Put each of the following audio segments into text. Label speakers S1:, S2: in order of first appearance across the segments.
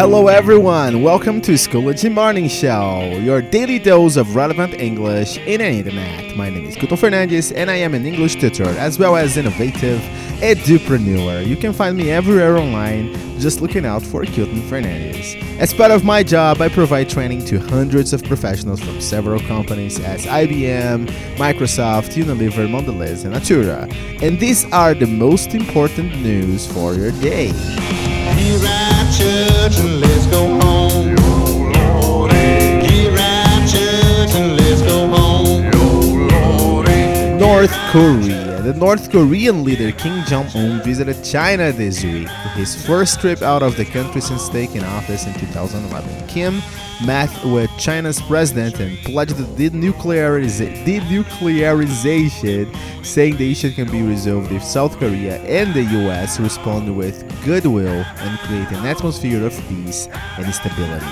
S1: Hello, everyone. Welcome to Schoology Morning Show, your daily dose of relevant English in an internet. My name is Guto Fernandes, and I am an English tutor as well as innovative edupreneur. You can find me everywhere online, just looking out for Kilton Fernandes. As part of my job, I provide training to hundreds of professionals from several companies as IBM, Microsoft, Unilever, Mondelez, and Natura. And these are the most important news for your day. North Korea. The North Korean leader Kim Jong un visited China this week, his first trip out of the country since taking office in 2011. Kim met with China's president and pledged the denucleariza- denuclearization, saying the issue can be resolved if South Korea and the US respond with goodwill and create an atmosphere of peace and stability.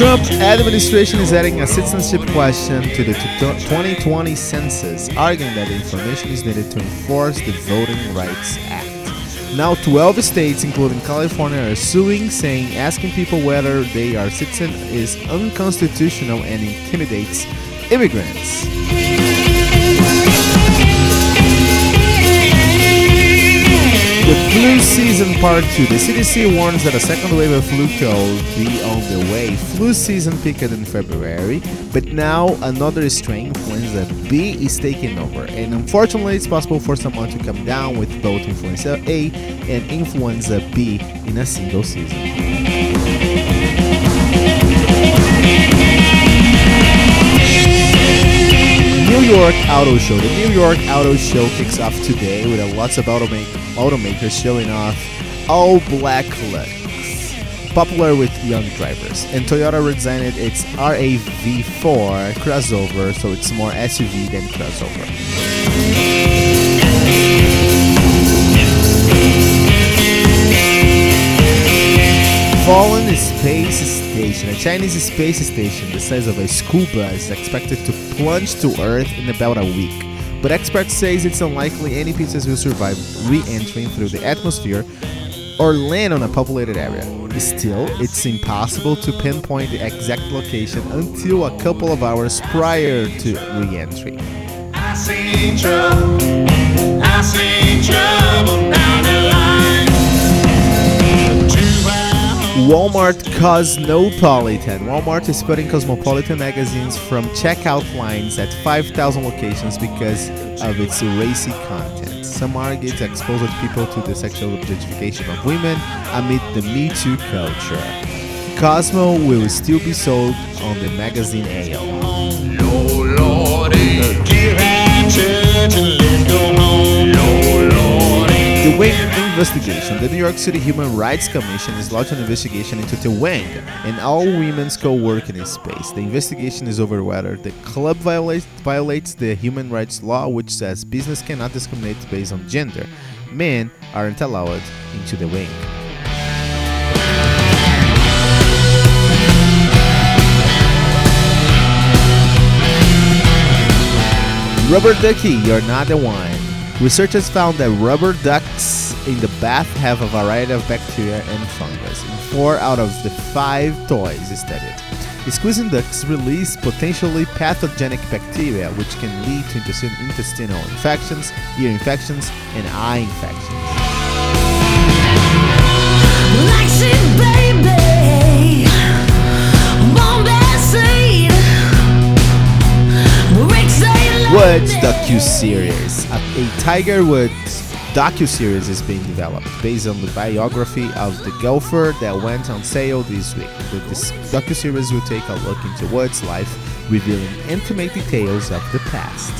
S1: Trump administration is adding a citizenship question to the 2020 census, arguing that the information is needed to enforce the Voting Rights Act. Now, 12 states, including California, are suing, saying asking people whether they are citizen is unconstitutional and intimidates immigrants. Flu season part 2. The CDC warns that a second wave of flu could be on the way. Flu season peaked in February, but now another strain, influenza B, is taking over. And unfortunately, it's possible for someone to come down with both influenza A and influenza B in a single season. New York Auto Show. The New York Auto Show kicks off today with a lots of automa- automakers showing off all black looks, popular with young drivers. And Toyota redesigned its RAV4 crossover, so it's more SUV than crossover. Fallen Space Station, a Chinese space station the size of a school bus, is expected to plunge to Earth in about a week. But experts say it's unlikely any pieces will survive re-entering through the atmosphere or land on a populated area. Still, it's impossible to pinpoint the exact location until a couple of hours prior to re-entry.
S2: I see trouble, I see trouble
S1: Walmart Cosmopolitan. Walmart is putting Cosmopolitan magazines from checkout lines at 5,000 locations because of its racy content. Some argue it exposes people to the sexual objectification of women amid the Me Too culture. Cosmo will still be sold on the magazine ale. The Wing investigation. The New York City Human Rights Commission is launching an investigation into the Wing and all women's co-working in space. The investigation is over whether the club violates, violates the human rights law, which says business cannot discriminate based on gender. Men aren't allowed into the wing. Rubber ducky, you're not the one. Researchers found that rubber ducks in the bath have a variety of bacteria and fungus in four out of the five toys studied. Squeezing ducks release potentially pathogenic bacteria, which can lead to intestinal infections, ear infections, and eye infections. Woods docu-series. A, a Tiger Woods docu-series is being developed based on the biography of the golfer that went on sale this week. The, this docu-series will take a look into Woods' life, revealing intimate details of the past.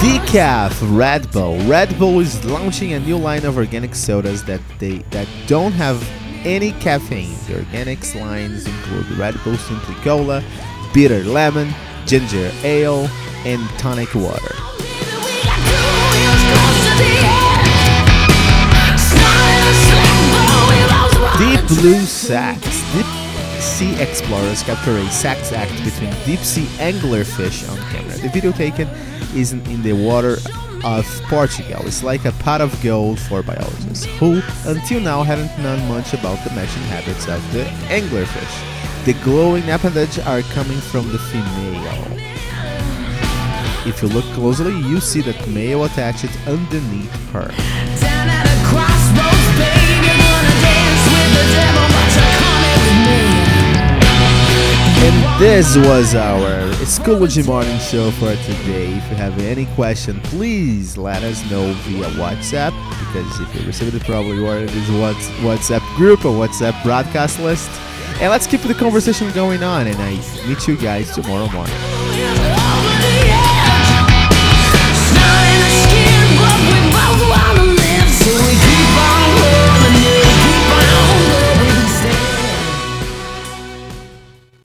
S1: Decaf Red Bull. Red Bull is launching a new line of organic sodas that they that don't have any caffeine. The organics lines include Red Bull Simply Cola, Bitter Lemon, Ginger Ale, and Tonic Water. Deep Blue Sacks. Deep, sea explorers capture a sex act between deep sea anglerfish on camera. The video taken isn't in the water of Portugal. It's like a pot of gold for biologists who, until now, hadn't known much about the matching habits of the anglerfish. The glowing appendage are coming from the female. If you look closely, you see that male attached underneath her.
S3: Down at a crossroads, babe, you're gonna dance with the devil, but you're coming with me.
S1: And this was our Schoology Morning Show for today. If you have any question, please let us know via WhatsApp because if you received it, probably you are in this Whats- WhatsApp group or WhatsApp broadcast list. And let's keep the conversation going on. And I meet you guys tomorrow morning.